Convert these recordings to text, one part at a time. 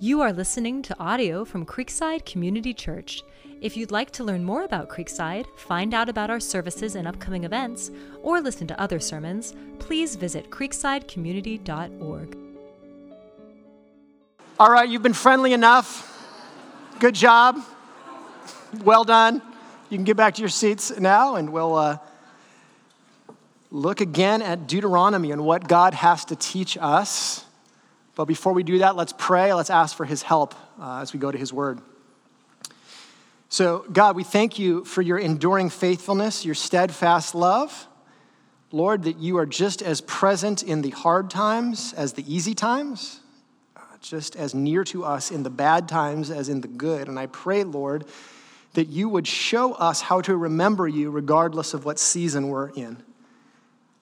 You are listening to audio from Creekside Community Church. If you'd like to learn more about Creekside, find out about our services and upcoming events, or listen to other sermons, please visit creeksidecommunity.org. All right, you've been friendly enough. Good job. Well done. You can get back to your seats now, and we'll uh, look again at Deuteronomy and what God has to teach us. But before we do that, let's pray. Let's ask for His help uh, as we go to His Word. So, God, we thank you for your enduring faithfulness, your steadfast love. Lord, that you are just as present in the hard times as the easy times, uh, just as near to us in the bad times as in the good. And I pray, Lord, that you would show us how to remember you regardless of what season we're in.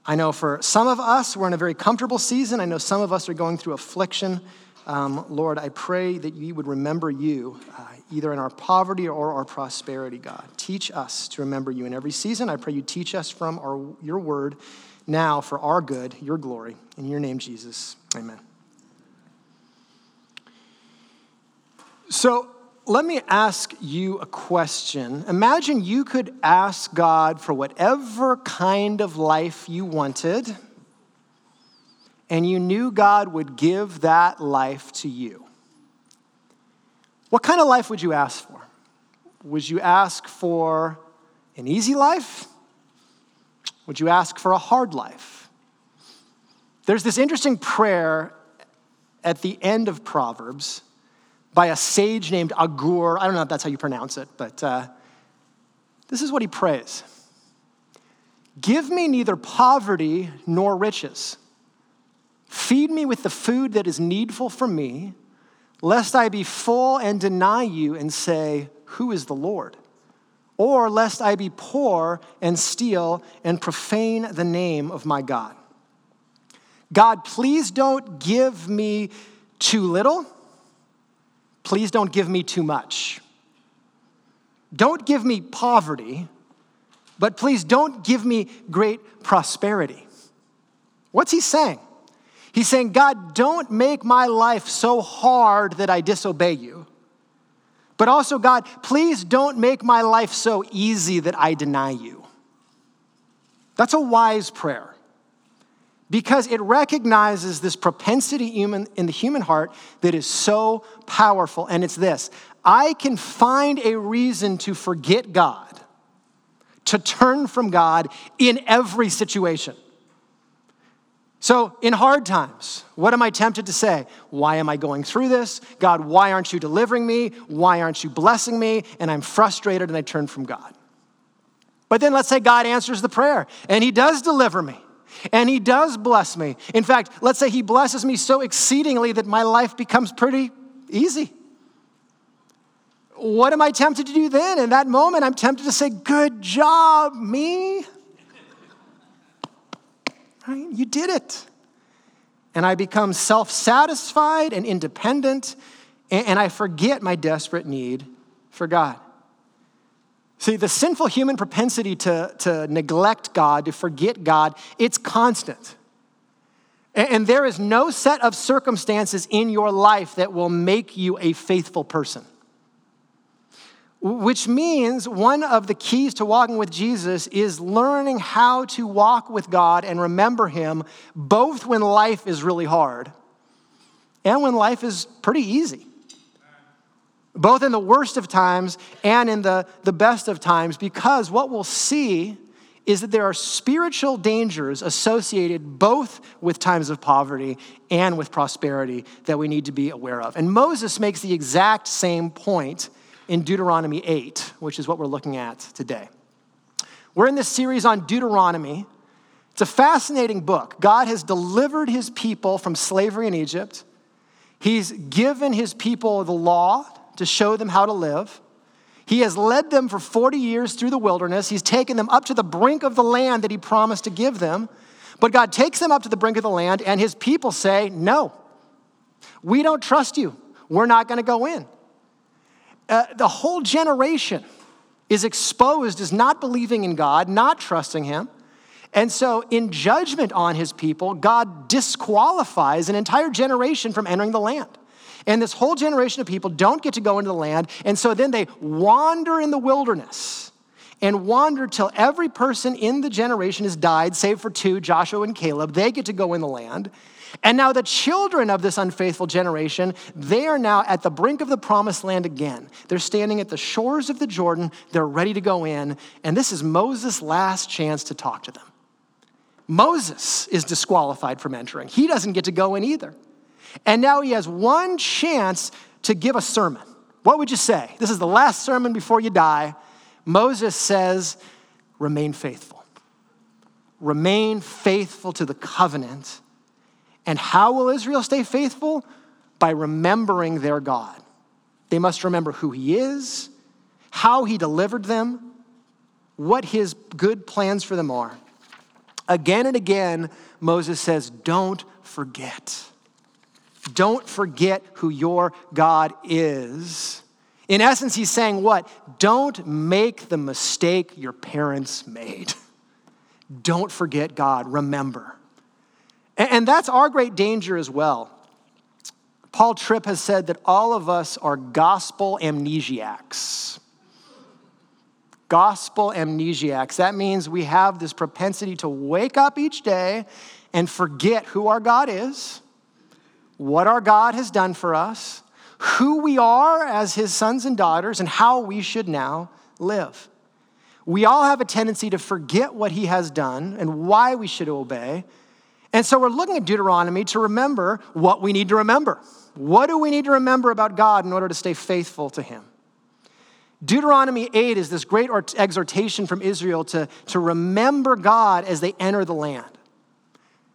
I know for some of us, we're in a very comfortable season. I know some of us are going through affliction. Um, Lord, I pray that you would remember you uh, either in our poverty or our prosperity, God. Teach us to remember you in every season. I pray you teach us from our, your word now for our good, your glory. In your name, Jesus. Amen. So, let me ask you a question. Imagine you could ask God for whatever kind of life you wanted, and you knew God would give that life to you. What kind of life would you ask for? Would you ask for an easy life? Would you ask for a hard life? There's this interesting prayer at the end of Proverbs by a sage named Agur. I don't know if that's how you pronounce it, but uh, this is what he prays Give me neither poverty nor riches. Feed me with the food that is needful for me, lest I be full and deny you and say, Who is the Lord? Or lest I be poor and steal and profane the name of my God. God, please don't give me too little please don't give me too much. Don't give me poverty, but please don't give me great prosperity. What's he saying? He's saying, God, don't make my life so hard that I disobey you. But also, God, please don't make my life so easy that I deny you. That's a wise prayer because it recognizes this propensity human, in the human heart that is so powerful. And it's this I can find a reason to forget God, to turn from God in every situation. So, in hard times, what am I tempted to say? Why am I going through this? God, why aren't you delivering me? Why aren't you blessing me? And I'm frustrated and I turn from God. But then let's say God answers the prayer and He does deliver me. And He does bless me. In fact, let's say He blesses me so exceedingly that my life becomes pretty easy. What am I tempted to do then? In that moment, I'm tempted to say, Good job, me. Right? You did it. And I become self satisfied and independent, and I forget my desperate need for God. See, the sinful human propensity to, to neglect God, to forget God, it's constant. And, and there is no set of circumstances in your life that will make you a faithful person. Which means one of the keys to walking with Jesus is learning how to walk with God and remember Him both when life is really hard and when life is pretty easy both in the worst of times and in the, the best of times, because what we'll see is that there are spiritual dangers associated both with times of poverty and with prosperity that we need to be aware of. And Moses makes the exact same point in Deuteronomy 8, which is what we're looking at today. We're in this series on Deuteronomy. It's a fascinating book. God has delivered his people from slavery in Egypt. He's given his people the law to show them how to live. He has led them for 40 years through the wilderness. He's taken them up to the brink of the land that he promised to give them. But God takes them up to the brink of the land, and his people say, No, we don't trust you. We're not going to go in. Uh, the whole generation is exposed as not believing in God, not trusting him. And so, in judgment on his people, God disqualifies an entire generation from entering the land. And this whole generation of people don't get to go into the land. And so then they wander in the wilderness and wander till every person in the generation has died, save for two, Joshua and Caleb. They get to go in the land. And now the children of this unfaithful generation, they are now at the brink of the promised land again. They're standing at the shores of the Jordan. They're ready to go in. And this is Moses' last chance to talk to them. Moses is disqualified from entering. He doesn't get to go in either. And now he has one chance to give a sermon. What would you say? This is the last sermon before you die. Moses says, remain faithful. Remain faithful to the covenant. And how will Israel stay faithful? By remembering their God. They must remember who he is, how he delivered them, what his good plans for them are. Again and again, Moses says, Don't forget. Don't forget who your God is. In essence, he's saying what? Don't make the mistake your parents made. Don't forget God. Remember. And that's our great danger as well. Paul Tripp has said that all of us are gospel amnesiacs. Gospel amnesiacs. That means we have this propensity to wake up each day and forget who our God is, what our God has done for us, who we are as his sons and daughters, and how we should now live. We all have a tendency to forget what he has done and why we should obey. And so we're looking at Deuteronomy to remember what we need to remember. What do we need to remember about God in order to stay faithful to him? Deuteronomy 8 is this great exhortation from Israel to, to remember God as they enter the land.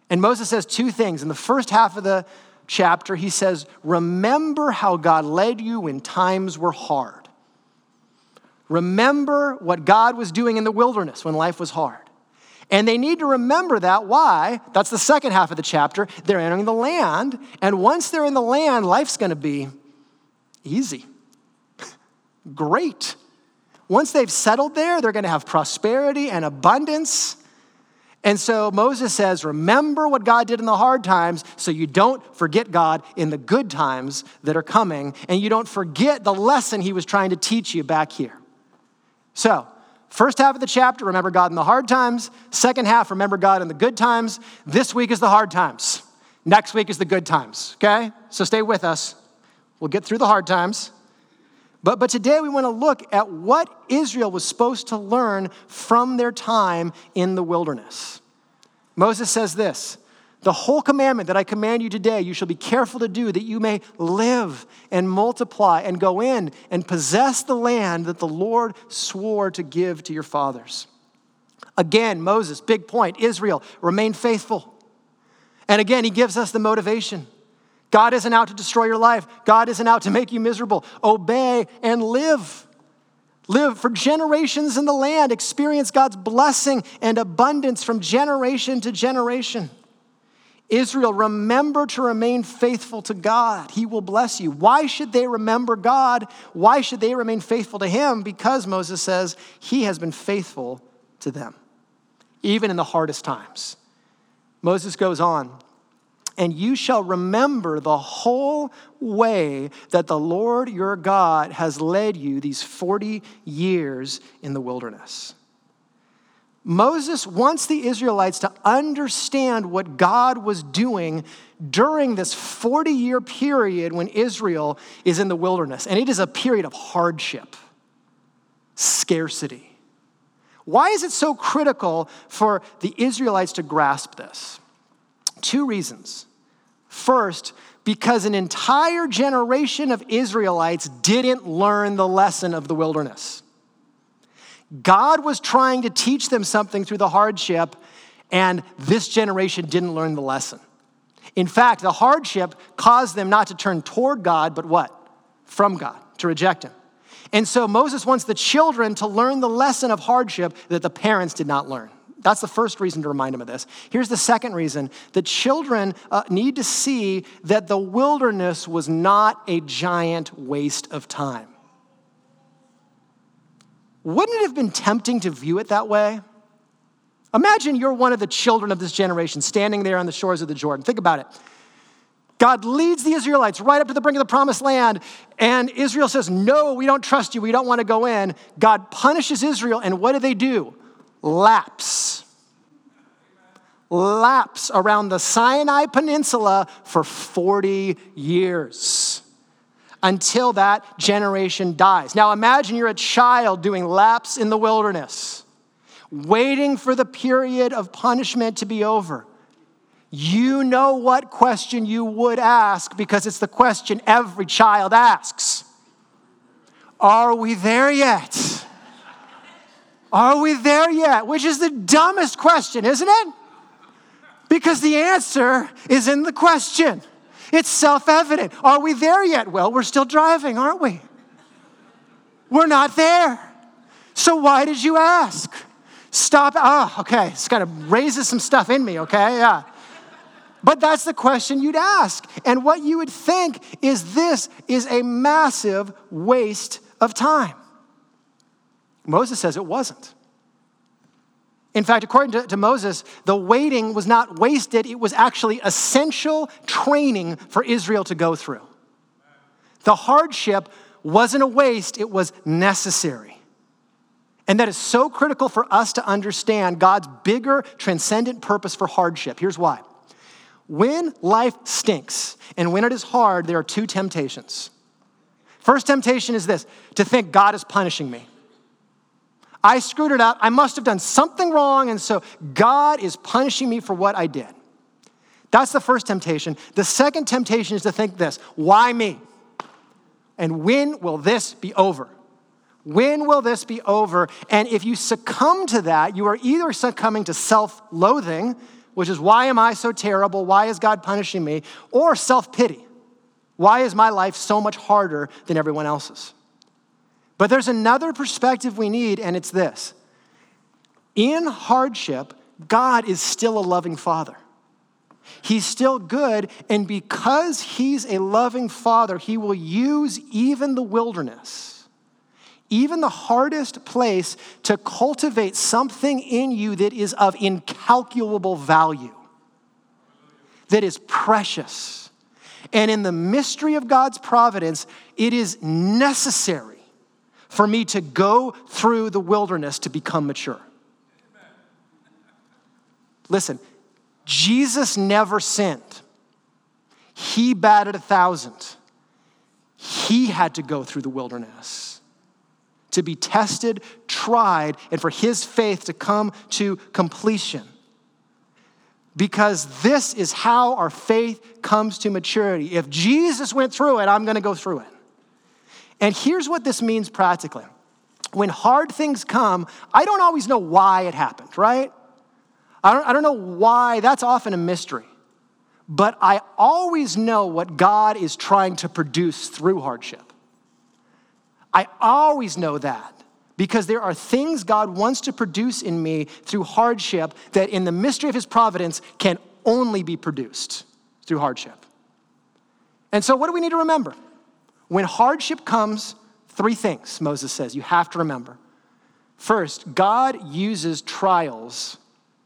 And Moses says two things. In the first half of the chapter, he says, Remember how God led you when times were hard. Remember what God was doing in the wilderness when life was hard. And they need to remember that. Why? That's the second half of the chapter. They're entering the land. And once they're in the land, life's going to be easy, great. Once they've settled there, they're going to have prosperity and abundance. And so Moses says, Remember what God did in the hard times so you don't forget God in the good times that are coming, and you don't forget the lesson he was trying to teach you back here. So, first half of the chapter, remember God in the hard times. Second half, remember God in the good times. This week is the hard times. Next week is the good times, okay? So stay with us. We'll get through the hard times. But, but today we want to look at what Israel was supposed to learn from their time in the wilderness. Moses says this The whole commandment that I command you today, you shall be careful to do, that you may live and multiply and go in and possess the land that the Lord swore to give to your fathers. Again, Moses, big point Israel, remain faithful. And again, he gives us the motivation. God isn't out to destroy your life. God isn't out to make you miserable. Obey and live. Live for generations in the land. Experience God's blessing and abundance from generation to generation. Israel, remember to remain faithful to God. He will bless you. Why should they remember God? Why should they remain faithful to Him? Because Moses says He has been faithful to them, even in the hardest times. Moses goes on and you shall remember the whole way that the Lord your God has led you these 40 years in the wilderness. Moses wants the Israelites to understand what God was doing during this 40 year period when Israel is in the wilderness. And it is a period of hardship, scarcity. Why is it so critical for the Israelites to grasp this? Two reasons. First, because an entire generation of Israelites didn't learn the lesson of the wilderness. God was trying to teach them something through the hardship, and this generation didn't learn the lesson. In fact, the hardship caused them not to turn toward God, but what? From God, to reject Him. And so Moses wants the children to learn the lesson of hardship that the parents did not learn. That's the first reason to remind them of this. Here's the second reason the children uh, need to see that the wilderness was not a giant waste of time. Wouldn't it have been tempting to view it that way? Imagine you're one of the children of this generation standing there on the shores of the Jordan. Think about it. God leads the Israelites right up to the brink of the promised land, and Israel says, No, we don't trust you. We don't want to go in. God punishes Israel, and what do they do? Lapse. Laps around the Sinai Peninsula for 40 years until that generation dies. Now imagine you're a child doing laps in the wilderness, waiting for the period of punishment to be over. You know what question you would ask because it's the question every child asks. Are we there yet? Are we there yet? Which is the dumbest question, isn't it? Because the answer is in the question. It's self evident. Are we there yet? Well, we're still driving, aren't we? We're not there. So why did you ask? Stop. Oh, okay. It's kind of raises some stuff in me, okay? Yeah. But that's the question you'd ask. And what you would think is this is a massive waste of time. Moses says it wasn't. In fact, according to, to, Moses, the waiting was not wasted, it was actually essential training for Israel to go through. The hardship wasn't a waste, it was necessary. And that is so critical for us to understand God's bigger, transcendent purpose for hardship. Here's why. When life stinks and when it is hard, there are two temptations. First temptation is this to think God is punishing me. I screwed it up. I must have done something wrong, and so God is punishing me for what I did. That's the first temptation. The second temptation is to think this why me? And when will this be over? When will this be over? And if you succumb to that, you are either succumbing to self loathing, which is why am I so terrible? Why is God punishing me? Or self pity. Why is my life so much harder than everyone else's? But there's another perspective we need, and it's this in hardship, God is still a loving father. He's still good, and because He's a loving father, He will use even the wilderness, even the hardest place, to cultivate something in you that is of incalculable value, that is precious. And in the mystery of God's providence, it is necessary for me to go through the wilderness to become mature. Listen, Jesus never sinned. He batted a thousand. He had to go through the wilderness to be tested, tried, and for his faith to come to completion. Because this is how our faith comes to maturity. If Jesus went through it, I'm going to go through it. And here's what this means practically when hard things come, I don't always know why it happened, right? I don't, I don't know why, that's often a mystery. But I always know what God is trying to produce through hardship. I always know that because there are things God wants to produce in me through hardship that, in the mystery of His providence, can only be produced through hardship. And so, what do we need to remember? When hardship comes, three things Moses says you have to remember. First, God uses trials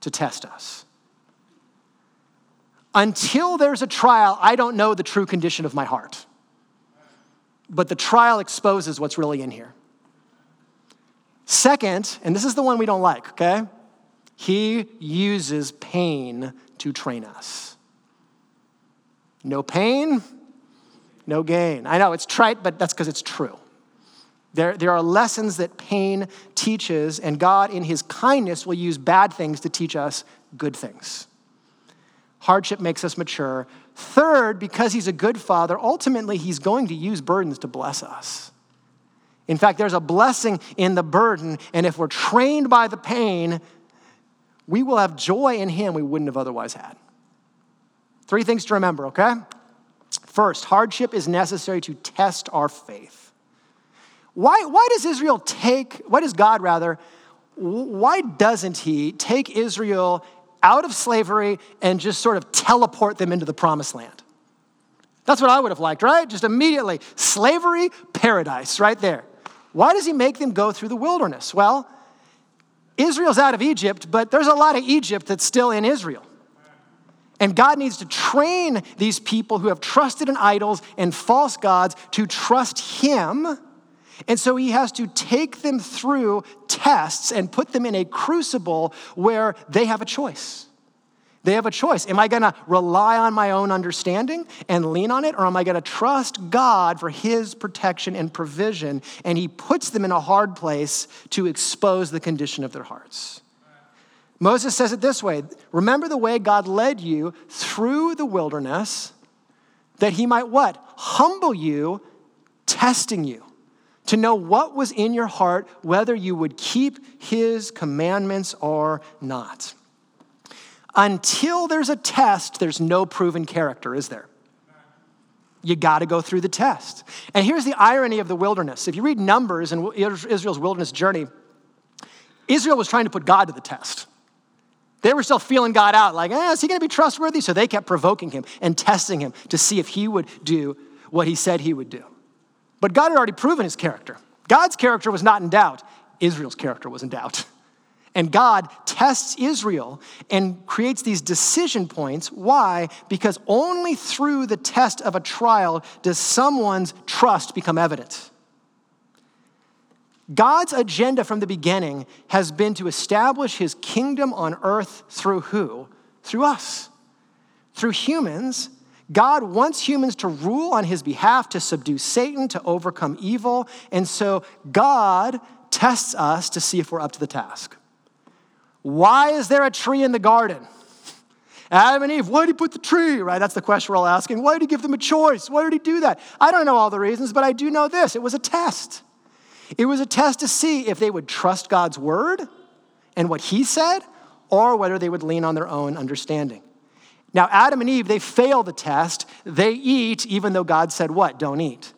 to test us. Until there's a trial, I don't know the true condition of my heart. But the trial exposes what's really in here. Second, and this is the one we don't like, okay? He uses pain to train us. No pain, no gain. I know it's trite, but that's because it's true. There, there are lessons that pain teaches, and God, in His kindness, will use bad things to teach us good things. Hardship makes us mature. Third, because He's a good Father, ultimately He's going to use burdens to bless us. In fact, there's a blessing in the burden, and if we're trained by the pain, we will have joy in Him we wouldn't have otherwise had. Three things to remember, okay? First, hardship is necessary to test our faith. Why, why does Israel take, why does God rather, why doesn't he take Israel out of slavery and just sort of teleport them into the promised land? That's what I would have liked, right? Just immediately, slavery, paradise, right there. Why does he make them go through the wilderness? Well, Israel's out of Egypt, but there's a lot of Egypt that's still in Israel. And God needs to train these people who have trusted in idols and false gods to trust Him. And so He has to take them through tests and put them in a crucible where they have a choice. They have a choice. Am I going to rely on my own understanding and lean on it, or am I going to trust God for His protection and provision? And He puts them in a hard place to expose the condition of their hearts. Moses says it this way Remember the way God led you through the wilderness, that He might what? Humble you, testing you to know what was in your heart, whether you would keep his commandments or not. Until there's a test, there's no proven character, is there? You got to go through the test. And here's the irony of the wilderness. If you read Numbers and Israel's wilderness journey, Israel was trying to put God to the test. They were still feeling God out, like, eh, is he going to be trustworthy? So they kept provoking him and testing him to see if he would do what he said he would do. But God had already proven his character. God's character was not in doubt, Israel's character was in doubt. And God tests Israel and creates these decision points. Why? Because only through the test of a trial does someone's trust become evident. God's agenda from the beginning has been to establish his kingdom on earth through who? Through us. Through humans. God wants humans to rule on his behalf, to subdue Satan, to overcome evil. And so God tests us to see if we're up to the task. Why is there a tree in the garden? Adam and Eve, why did he put the tree? Right? That's the question we're all asking. Why did he give them a choice? Why did he do that? I don't know all the reasons, but I do know this it was a test. It was a test to see if they would trust God's word and what he said, or whether they would lean on their own understanding. Now, Adam and Eve, they fail the test. They eat, even though God said, What? Don't eat.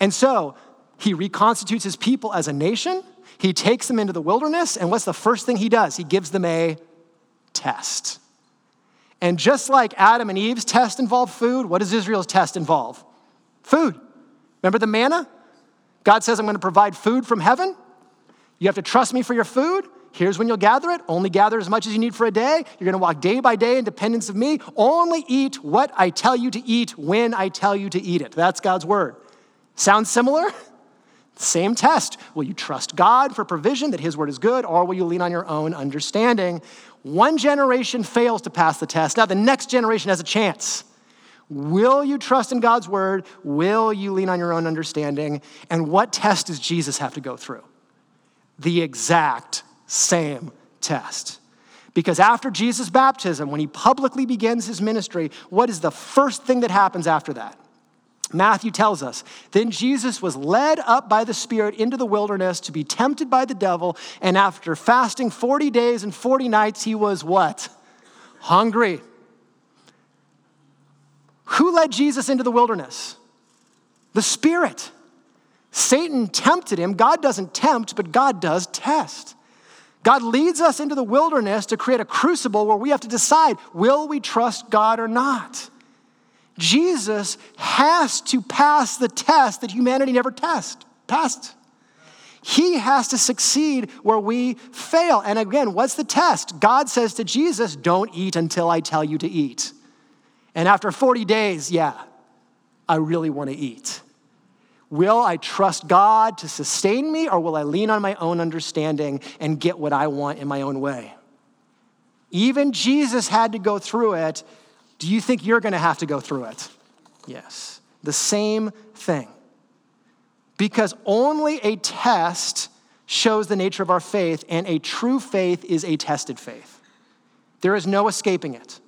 And so he reconstitutes his people as a nation. He takes them into the wilderness, and what's the first thing he does? He gives them a test. And just like Adam and Eve's test involved food, what does Israel's test involve? Food. Remember the manna? God says, I'm going to provide food from heaven. You have to trust me for your food. Here's when you'll gather it. Only gather as much as you need for a day. You're going to walk day by day in dependence of me. Only eat what I tell you to eat when I tell you to eat it. That's God's word. Sounds similar? Same test. Will you trust God for provision that His word is good, or will you lean on your own understanding? One generation fails to pass the test. Now, the next generation has a chance. Will you trust in God's word? Will you lean on your own understanding? And what test does Jesus have to go through? The exact same test. Because after Jesus' baptism, when he publicly begins his ministry, what is the first thing that happens after that? Matthew tells us, then Jesus was led up by the Spirit into the wilderness to be tempted by the devil, and after fasting 40 days and 40 nights, he was what? Hungry. Who led Jesus into the wilderness? The Spirit. Satan tempted him. God doesn't tempt, but God does test. God leads us into the wilderness to create a crucible where we have to decide will we trust God or not? Jesus has to pass the test that humanity never test, passed. He has to succeed where we fail. And again, what's the test? God says to Jesus, Don't eat until I tell you to eat. And after 40 days, yeah, I really want to eat. Will I trust God to sustain me, or will I lean on my own understanding and get what I want in my own way? Even Jesus had to go through it do you think you're going to have to go through it? Yes. The same thing. Because only a test shows the nature of our faith, and a true faith is a tested faith. There is no escaping it.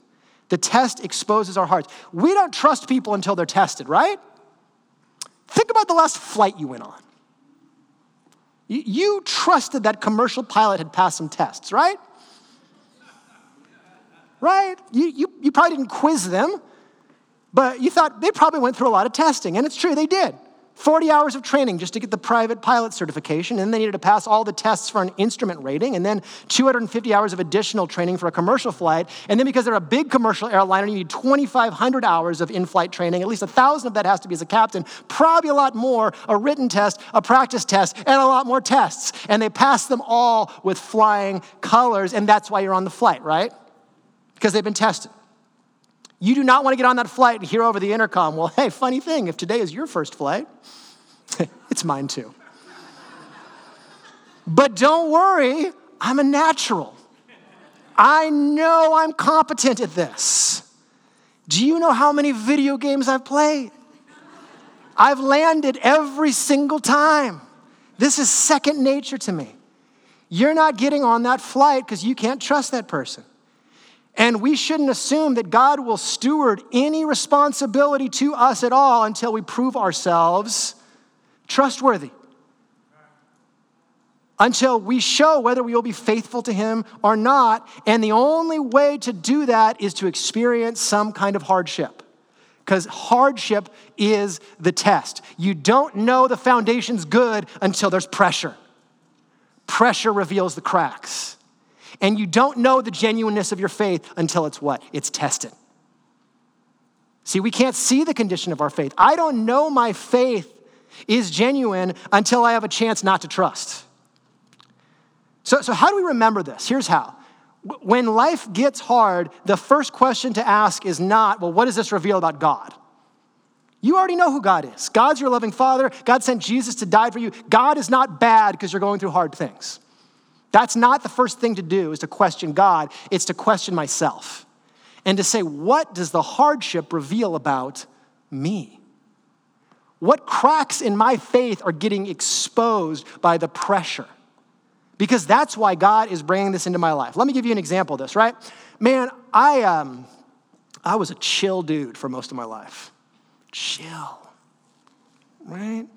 The test exposes our hearts. We don't trust people until they're tested, right? Think about the last flight you went on. You trusted that commercial pilot had passed some tests, right? right? You, you, you probably didn't quiz them, but you thought they probably went through a lot of testing. And it's true, they did. 40 hours of training just to get the private pilot certification, and they needed to pass all the tests for an instrument rating, and then 250 hours of additional training for a commercial flight. And then because they're a big commercial airliner, you need 2,500 hours of in flight training. At least 1,000 of that has to be as a captain, probably a lot more a written test, a practice test, and a lot more tests. And they pass them all with flying colors, and that's why you're on the flight, right? because they've been tested. You do not want to get on that flight and hear over the intercom, well, hey, funny thing, if today is your first flight, it's mine too. But don't worry, I'm a natural. I know I'm competent at this. Do you know how many video games I've played? I've landed every single time. This is second nature to me. You're not getting on that flight because you can't trust that person. And we shouldn't assume that God will steward any responsibility to us at all until we prove ourselves trustworthy. Until we show whether we will be faithful to Him or not. And the only way to do that is to experience some kind of hardship. Because hardship is the test. You don't know the foundation's good until there's pressure. Pressure reveals the cracks. And you don't know the genuineness of your faith until it's what? It's tested. See, we can't see the condition of our faith. I don't know my faith is genuine until I have a chance not to trust. So, so how do we remember this? Here's how. When life gets hard, the first question to ask is not, well, what does this reveal about God? You already know who God is. God's your loving Father. God sent Jesus to die for you. God is not bad because you're going through hard things. That's not the first thing to do, is to question God. It's to question myself and to say, what does the hardship reveal about me? What cracks in my faith are getting exposed by the pressure? Because that's why God is bringing this into my life. Let me give you an example of this, right? Man, I, um, I was a chill dude for most of my life. Chill, right?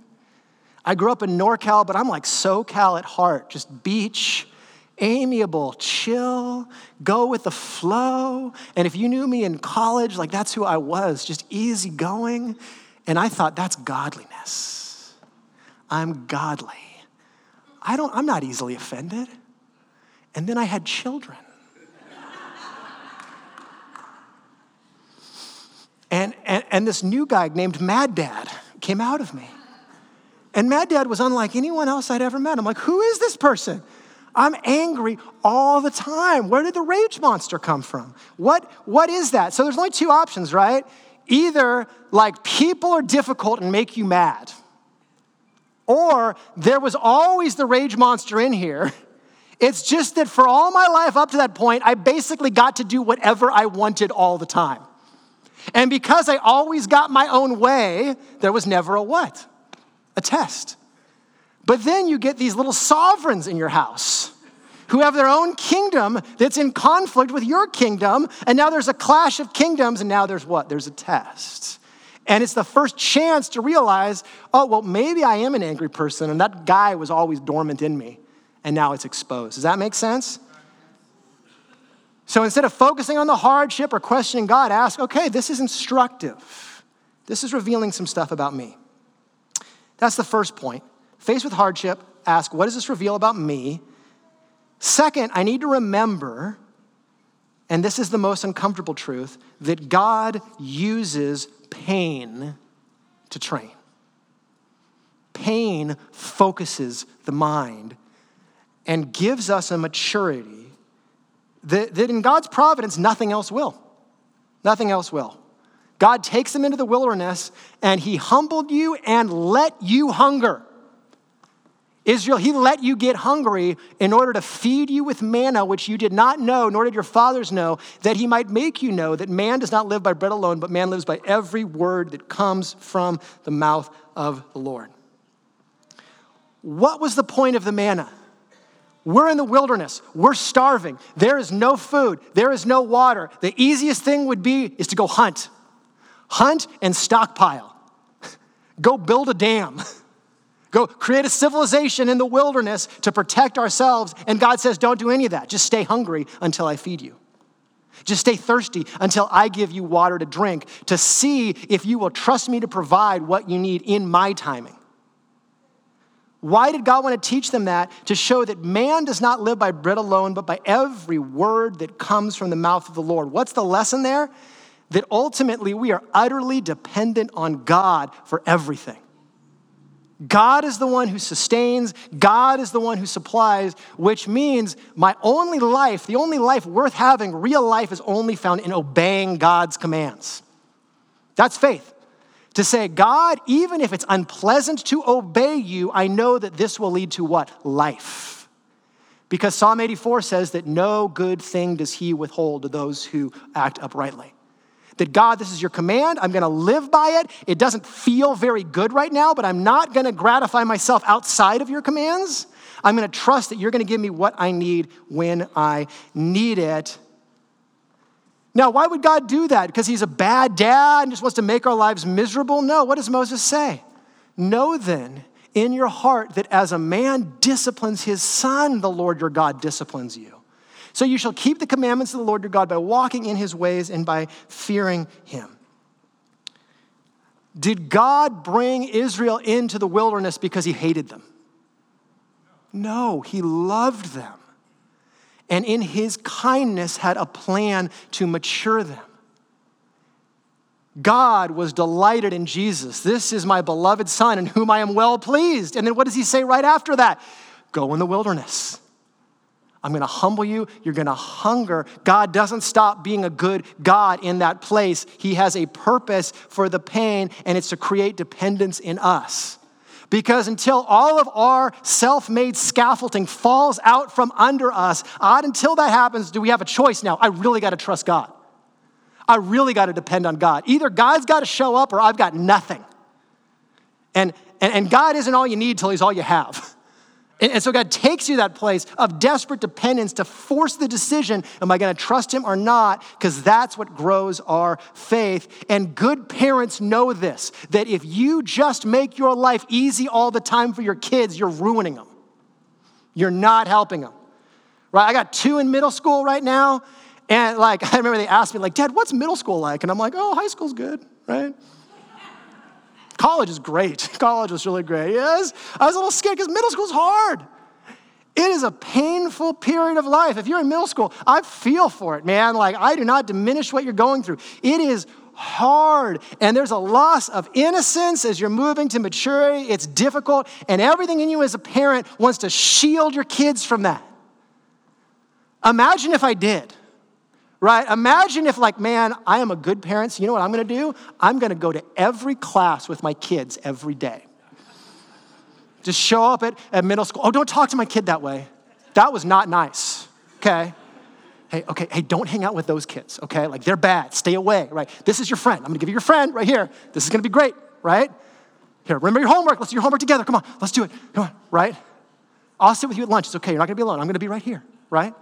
I grew up in NorCal, but I'm like SoCal at heart, just beach, amiable, chill, go with the flow. And if you knew me in college, like that's who I was, just easygoing. And I thought that's godliness. I'm godly. I don't, I'm not easily offended. And then I had children. and, and, and this new guy named Mad Dad came out of me. And Mad Dad was unlike anyone else I'd ever met. I'm like, who is this person? I'm angry all the time. Where did the rage monster come from? What, what is that? So there's only two options, right? Either like people are difficult and make you mad, or there was always the rage monster in here. It's just that for all my life up to that point, I basically got to do whatever I wanted all the time. And because I always got my own way, there was never a what? A test. But then you get these little sovereigns in your house who have their own kingdom that's in conflict with your kingdom. And now there's a clash of kingdoms, and now there's what? There's a test. And it's the first chance to realize, oh, well, maybe I am an angry person, and that guy was always dormant in me, and now it's exposed. Does that make sense? So instead of focusing on the hardship or questioning God, ask, okay, this is instructive. This is revealing some stuff about me. That's the first point. Faced with hardship, ask, what does this reveal about me? Second, I need to remember, and this is the most uncomfortable truth, that God uses pain to train. Pain focuses the mind and gives us a maturity that, that in God's providence, nothing else will. Nothing else will. God takes them into the wilderness and he humbled you and let you hunger. Israel, he let you get hungry in order to feed you with manna, which you did not know, nor did your fathers know, that he might make you know that man does not live by bread alone, but man lives by every word that comes from the mouth of the Lord. What was the point of the manna? We're in the wilderness. We're starving. There is no food. There is no water. The easiest thing would be is to go hunt. Hunt and stockpile. Go build a dam. Go create a civilization in the wilderness to protect ourselves. And God says, don't do any of that. Just stay hungry until I feed you. Just stay thirsty until I give you water to drink to see if you will trust me to provide what you need in my timing. Why did God want to teach them that? To show that man does not live by bread alone, but by every word that comes from the mouth of the Lord. What's the lesson there? That ultimately we are utterly dependent on God for everything. God is the one who sustains, God is the one who supplies, which means my only life, the only life worth having, real life, is only found in obeying God's commands. That's faith. To say, God, even if it's unpleasant to obey you, I know that this will lead to what? Life. Because Psalm 84 says that no good thing does he withhold to those who act uprightly that God, this is your command. I'm going to live by it. It doesn't feel very good right now, but I'm not going to gratify myself outside of your commands. I'm going to trust that you're going to give me what I need when I need it. Now, why would God do that? Because he's a bad dad and just wants to make our lives miserable? No. What does Moses say? Know then in your heart that as a man disciplines his son, the Lord your God disciplines you. So you shall keep the commandments of the Lord your God by walking in his ways and by fearing him. Did God bring Israel into the wilderness because he hated them? No, he loved them. And in his kindness had a plan to mature them. God was delighted in Jesus. This is my beloved Son in whom I am well pleased. And then what does he say right after that? Go in the wilderness. I'm going to humble you. You're going to hunger. God doesn't stop being a good God in that place. He has a purpose for the pain, and it's to create dependence in us. Because until all of our self made scaffolding falls out from under us, odd, until that happens, do we have a choice now? I really got to trust God. I really got to depend on God. Either God's got to show up or I've got nothing. And, and, and God isn't all you need till He's all you have. And so God takes you to that place of desperate dependence to force the decision am I going to trust him or not? Because that's what grows our faith. And good parents know this that if you just make your life easy all the time for your kids, you're ruining them. You're not helping them. Right? I got two in middle school right now. And like, I remember they asked me, like, Dad, what's middle school like? And I'm like, oh, high school's good, right? College is great. College was really great. Yes, I was a little scared because middle school is hard. It is a painful period of life. If you're in middle school, I feel for it, man. Like, I do not diminish what you're going through. It is hard, and there's a loss of innocence as you're moving to maturity. It's difficult, and everything in you as a parent wants to shield your kids from that. Imagine if I did right? Imagine if, like, man, I am a good parent, so you know what I'm gonna do? I'm gonna go to every class with my kids every day. Just show up at, at middle school. Oh, don't talk to my kid that way. That was not nice, okay? Hey, okay, hey, don't hang out with those kids, okay? Like, they're bad. Stay away, right? This is your friend. I'm gonna give you your friend right here. This is gonna be great, right? Here, remember your homework. Let's do your homework together. Come on, let's do it. Come on, right? I'll sit with you at lunch. It's okay. You're not gonna be alone. I'm gonna be right here, right?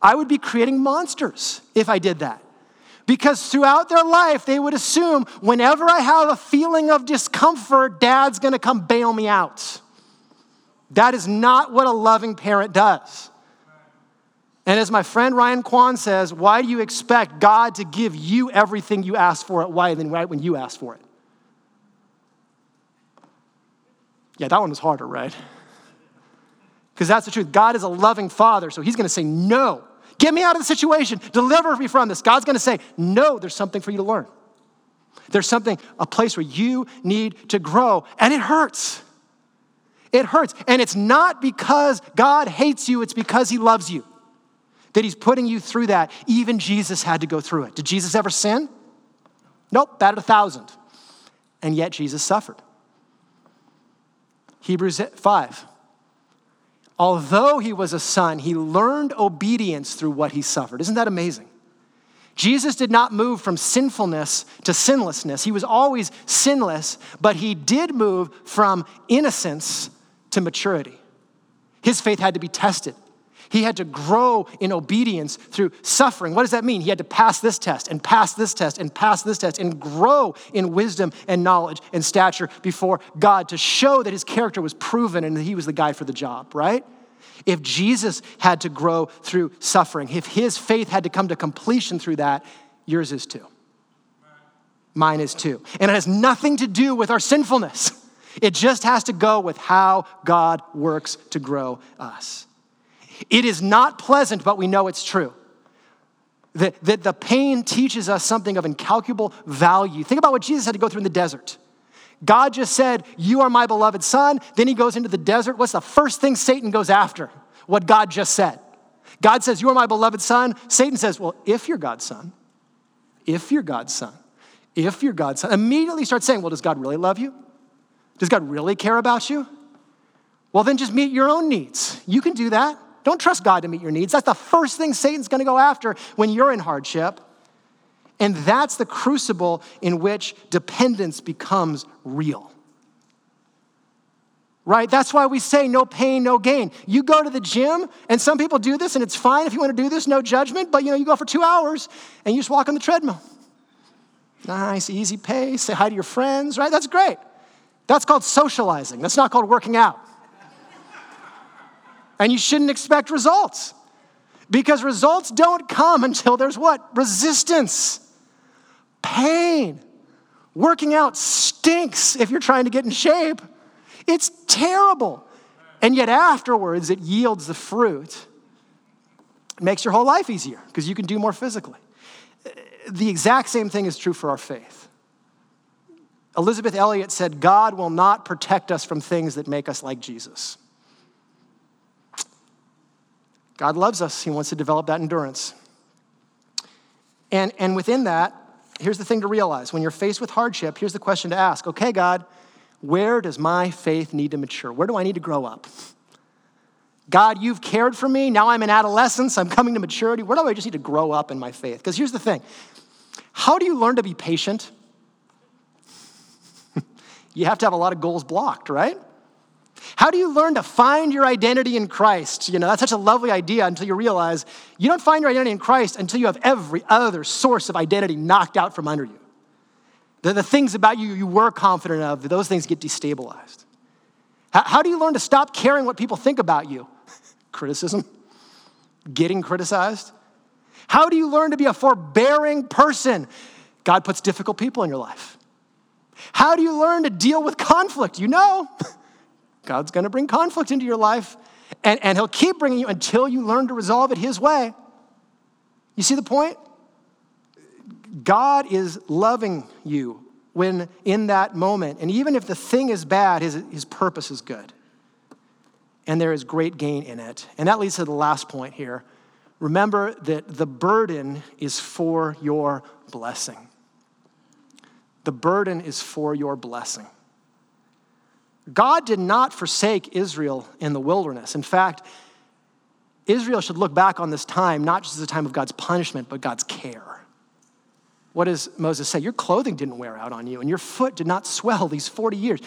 I would be creating monsters if I did that. Because throughout their life, they would assume whenever I have a feeling of discomfort, dad's gonna come bail me out. That is not what a loving parent does. And as my friend Ryan Kwan says, why do you expect God to give you everything you ask for it? Why then right when you ask for it? Yeah, that one was harder, right? Because that's the truth. God is a loving father, so he's going to say, No, get me out of the situation, deliver me from this. God's going to say, No, there's something for you to learn. There's something, a place where you need to grow, and it hurts. It hurts. And it's not because God hates you, it's because he loves you that he's putting you through that. Even Jesus had to go through it. Did Jesus ever sin? Nope, batted a thousand. And yet Jesus suffered. Hebrews 5 although he was a son, he learned obedience through what he suffered. Isn't that amazing? Jesus did not move from sinfulness to sinlessness. He was always sinless, but he did move from innocence to maturity. His faith had to be tested. He had to grow in obedience through suffering. What does that mean? He had to pass this test and pass this test and pass this test and grow in wisdom and knowledge and stature before God to show that his character was proven and that he was the guy for the job, right? If Jesus had to grow through suffering, if his faith had to come to completion through that, yours is too. Mine is too. And it has nothing to do with our sinfulness. It just has to go with how God works to grow us. It is not pleasant, but we know it's true. That, that the pain teaches us something of incalculable value. Think about what Jesus had to go through in the desert. God just said, You are my beloved son. Then he goes into the desert. What's the first thing Satan goes after? What God just said. God says, You are my beloved son. Satan says, Well, if you're God's son, if you're God's son, if you're God's son, immediately starts saying, Well, does God really love you? Does God really care about you? Well, then just meet your own needs. You can do that. Don't trust God to meet your needs. That's the first thing Satan's gonna go after when you're in hardship. And that's the crucible in which dependence becomes real. Right? That's why we say no pain, no gain. You go to the gym, and some people do this, and it's fine if you want to do this, no judgment, but you know, you go for two hours and you just walk on the treadmill. Nice, easy pace, say hi to your friends, right? That's great. That's called socializing. That's not called working out. And you shouldn't expect results because results don't come until there's what? Resistance pain. Working out stinks if you're trying to get in shape. It's terrible. And yet, afterwards, it yields the fruit. It makes your whole life easier because you can do more physically. The exact same thing is true for our faith. Elisabeth Elliot said, God will not protect us from things that make us like Jesus. God loves us, He wants to develop that endurance. And, and within that, here's the thing to realize when you're faced with hardship, here's the question to ask okay, God, where does my faith need to mature? Where do I need to grow up? God, you've cared for me. Now I'm in adolescence. I'm coming to maturity. Where do I just need to grow up in my faith? Because here's the thing how do you learn to be patient? you have to have a lot of goals blocked, right? How do you learn to find your identity in Christ? You know, that's such a lovely idea until you realize you don't find your identity in Christ until you have every other source of identity knocked out from under you. The, the things about you you were confident of, those things get destabilized. How, how do you learn to stop caring what people think about you? Criticism, getting criticized. How do you learn to be a forbearing person? God puts difficult people in your life. How do you learn to deal with conflict? You know. God's going to bring conflict into your life, and, and He'll keep bringing you until you learn to resolve it His way. You see the point? God is loving you when in that moment, and even if the thing is bad, His, his purpose is good. And there is great gain in it. And that leads to the last point here. Remember that the burden is for your blessing. The burden is for your blessing. God did not forsake Israel in the wilderness. In fact, Israel should look back on this time not just as a time of God's punishment, but God's care. What does Moses say? Your clothing didn't wear out on you, and your foot did not swell these 40 years.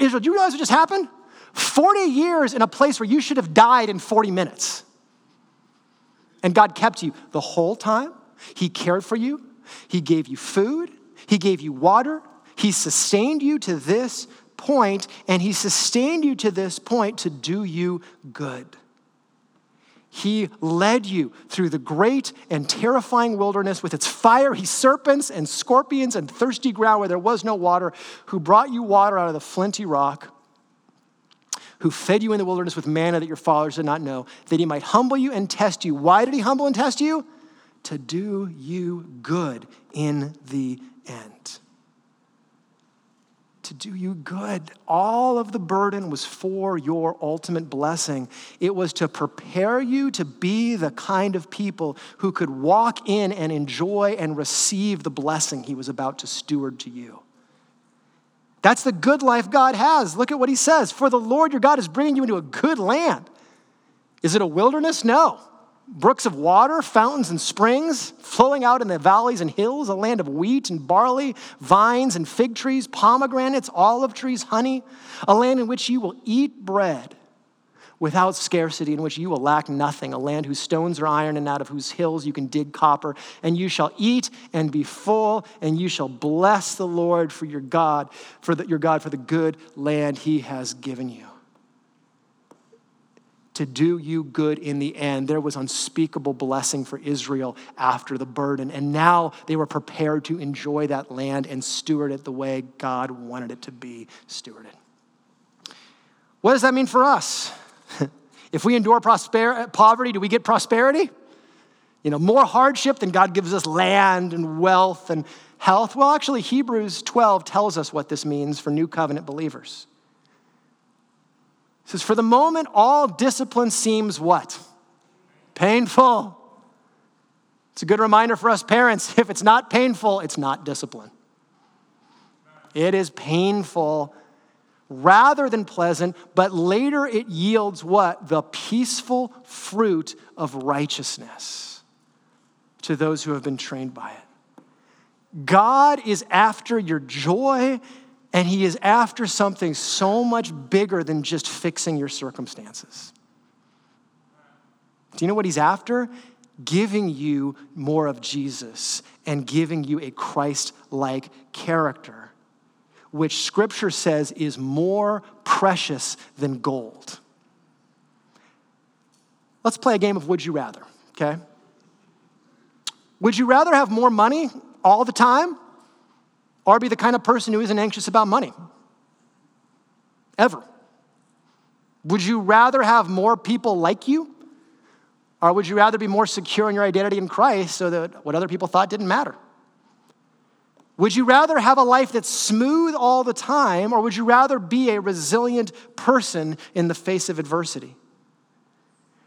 Israel, do you realize what just happened? 40 years in a place where you should have died in 40 minutes. And God kept you the whole time. He cared for you, He gave you food, He gave you water, He sustained you to this point, and He sustained you to this point to do you good. He led you through the great and terrifying wilderness with its fiery serpents and scorpions and thirsty ground where there was no water, who brought you water out of the flinty rock, who fed you in the wilderness with manna that your fathers did not know, that he might humble you and test you. Why did he humble and test you? To do you good in the end to do you good. All of the burden was for your ultimate blessing. It was to prepare you to be the kind of people who could walk in and enjoy and receive the blessing he was about to steward to you. That's the good life God has. Look at what he says. For the Lord your God is bringing you into a good land. Is it a wilderness? No brooks of water, fountains and springs flowing out in the valleys and hills, a land of wheat and barley, vines and fig trees, pomegranates, olive trees, honey, a land in which you will eat bread without scarcity, in which you will lack nothing, a land whose stones are iron and out of whose hills you can dig copper, and you shall eat and be full, and you shall bless the Lord for your God, for the, your God for the good land he has given you to do you good in the end. There was unspeakable blessing for Israel after the burden. And now they were prepared to enjoy that land and steward it the way God wanted it to be stewarded. What does that mean for us? if we endure prosper- poverty, do we get prosperity? You know, more hardship than God gives us land and wealth and health? Well, actually, Hebrews 12 tells us what this means for new covenant believers. It says, For the moment, all discipline seems what? Painful. It's a good reminder for us parents if it's not painful, it's not discipline. It is painful rather than pleasant, but later it yields what? The peaceful fruit of righteousness to those who have been trained by it. God is after your joy, and He is after something so much bigger than just fixing your circumstances. Do you know what He's after? Giving you more of Jesus and giving you a Christ like character which scripture says is more precious than gold. Let's play a game of would you rather, okay? Would you rather have more money all the time or be the kind of person who isn't anxious about money? Ever. Would you rather have more people like you? Or would you rather be more secure in your identity in Christ so that what other people thought didn't matter? Would you rather have a life that's smooth all the time, or would you rather be a resilient person in the face of adversity?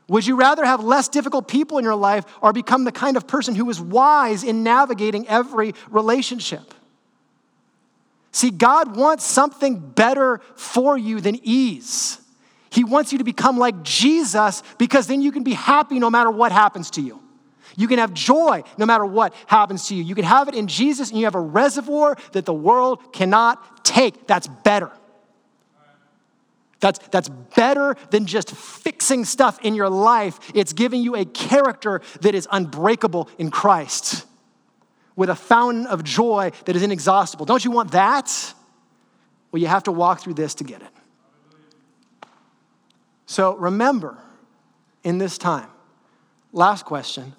Would you rather have less difficult people in your life or become the kind of person who is wise in navigating every relationship? See, God wants something better for you than ease. He wants you to become like Jesus because then you can be happy no matter what happens to you. You can have joy no matter what happens to you. You can have it in Jesus, and you have a reservoir that the world cannot take. That's better. That's, that's better than just fixing stuff in your life. It's giving you a character that is unbreakable in Christ with a fountain of joy that is inexhaustible. Don't you want that? Well, you have to walk through this to get it. So remember in this time, last question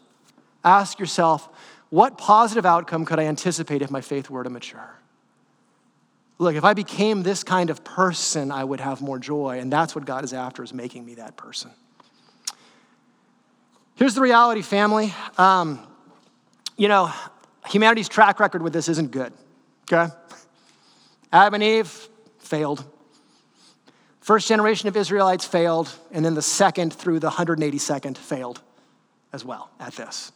Ask yourself, what positive outcome could I anticipate if my faith were to mature? Look, if I became this kind of person, I would have more joy. And that's what God is after, is making me that person. Here's the reality, family. Um, you know, humanity's track record with this isn't good, okay? Adam and Eve failed. First generation of Israelites failed, and then the second through the 182nd failed as well at this.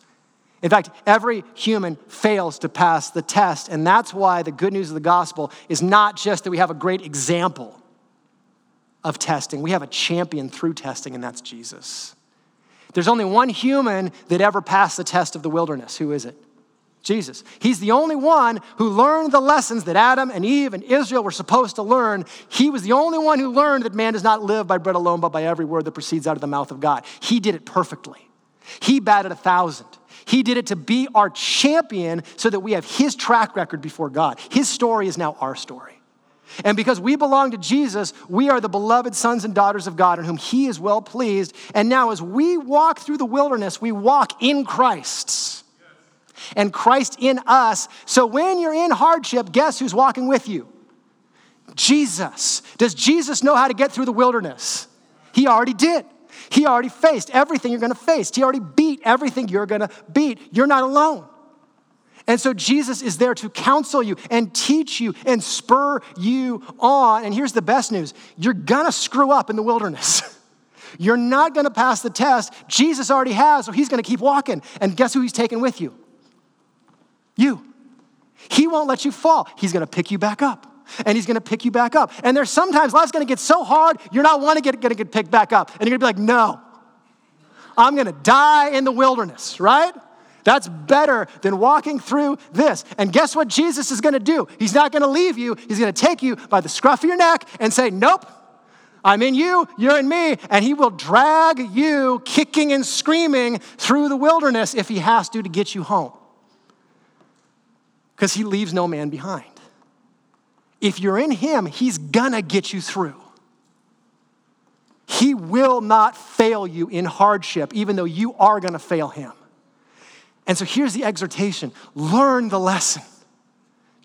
In fact, every human fails to pass the test, and that's why the good news of the gospel is not just that we have a great example of testing, we have a champion through testing, and that's Jesus. There's only one human that ever passed the test of the wilderness. Who is it? Jesus. He's the only one who learned the lessons that Adam and Eve and Israel were supposed to learn. He was the only one who learned that man does not live by bread alone, but by every word that proceeds out of the mouth of God. He did it perfectly. He batted a thousand. He did it to be our champion so that we have his track record before God. His story is now our story. And because we belong to Jesus, we are the beloved sons and daughters of God in whom he is well pleased. And now, as we walk through the wilderness, we walk in Christ and Christ in us. So when you're in hardship, guess who's walking with you? Jesus. Does Jesus know how to get through the wilderness? He already did. He already faced everything you're gonna face. He already beat everything you're gonna beat. You're not alone. And so Jesus is there to counsel you and teach you and spur you on. And here's the best news you're gonna screw up in the wilderness. You're not gonna pass the test. Jesus already has, so he's gonna keep walking. And guess who he's taking with you? You. He won't let you fall, he's gonna pick you back up and he's gonna pick you back up. And there's sometimes life's gonna get so hard, you're not wanting to get, picked back up. And you're gonna be like, no, I'm gonna die in the wilderness, right? That's better than walking through this. And guess what Jesus is gonna do? He's not gonna leave you, he's gonna take you by the scruff of your neck and say, nope. I'm in you, you're in me, and he will drag you kicking and screaming through the wilderness if he has to to get you home. Because he leaves no man behind. If you're in Him, He's gonna get you through. He will not fail you in hardship, even though you are gonna fail Him. And so here's the exhortation learn the lesson.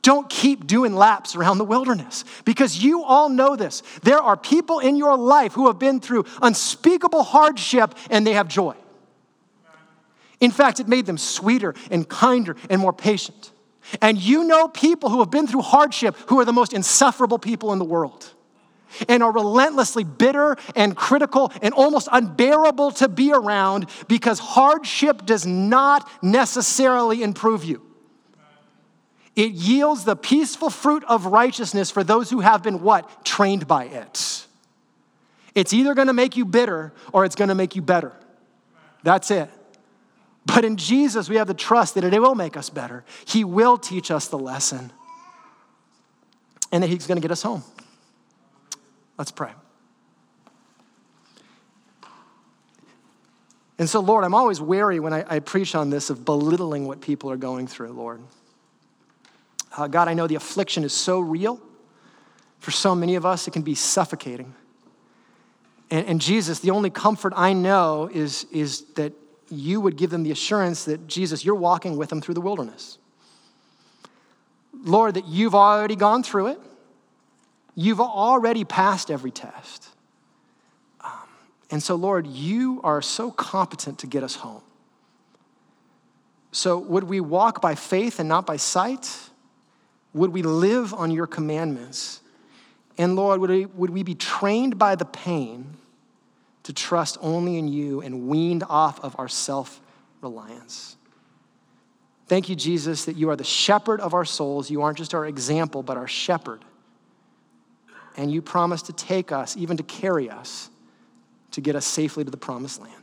Don't keep doing laps around the wilderness because you all know this. There are people in your life who have been through unspeakable hardship and they have joy. In fact, it made them sweeter and kinder and more patient. And you know people who have been through hardship who are the most insufferable people in the world and are relentlessly bitter and critical and almost unbearable to be around because hardship does not necessarily improve you. It yields the peaceful fruit of righteousness for those who have been what? Trained by it. It's either gonna make you bitter or it's gonna make you better. That's it. But in Jesus, we have the trust that it will make us better. He will teach us the lesson and that He's gonna get us home. Let's pray. And so, Lord, I'm always wary when I, I, preach on this of belittling what people are going through, Lord. Uh, God, I know the affliction is so real. For so many of us, it can be suffocating. And, and Jesus, the only comfort I know is, is that you would give them the assurance that, Jesus, you're walking with them through the wilderness. Lord, that you've already gone through it. You've already passed every test. Um, and so, Lord, you are so competent to get us home. So, would we walk by faith and not by sight? Would we live on your commandments? And Lord, would we, would we be trained by the pain to trust only in you and weaned off of our self reliance? Thank you, Jesus, that you are the shepherd of our souls. You aren't just our example, but our shepherd and you promise to take us, even to carry us, to get us safely to the promised land.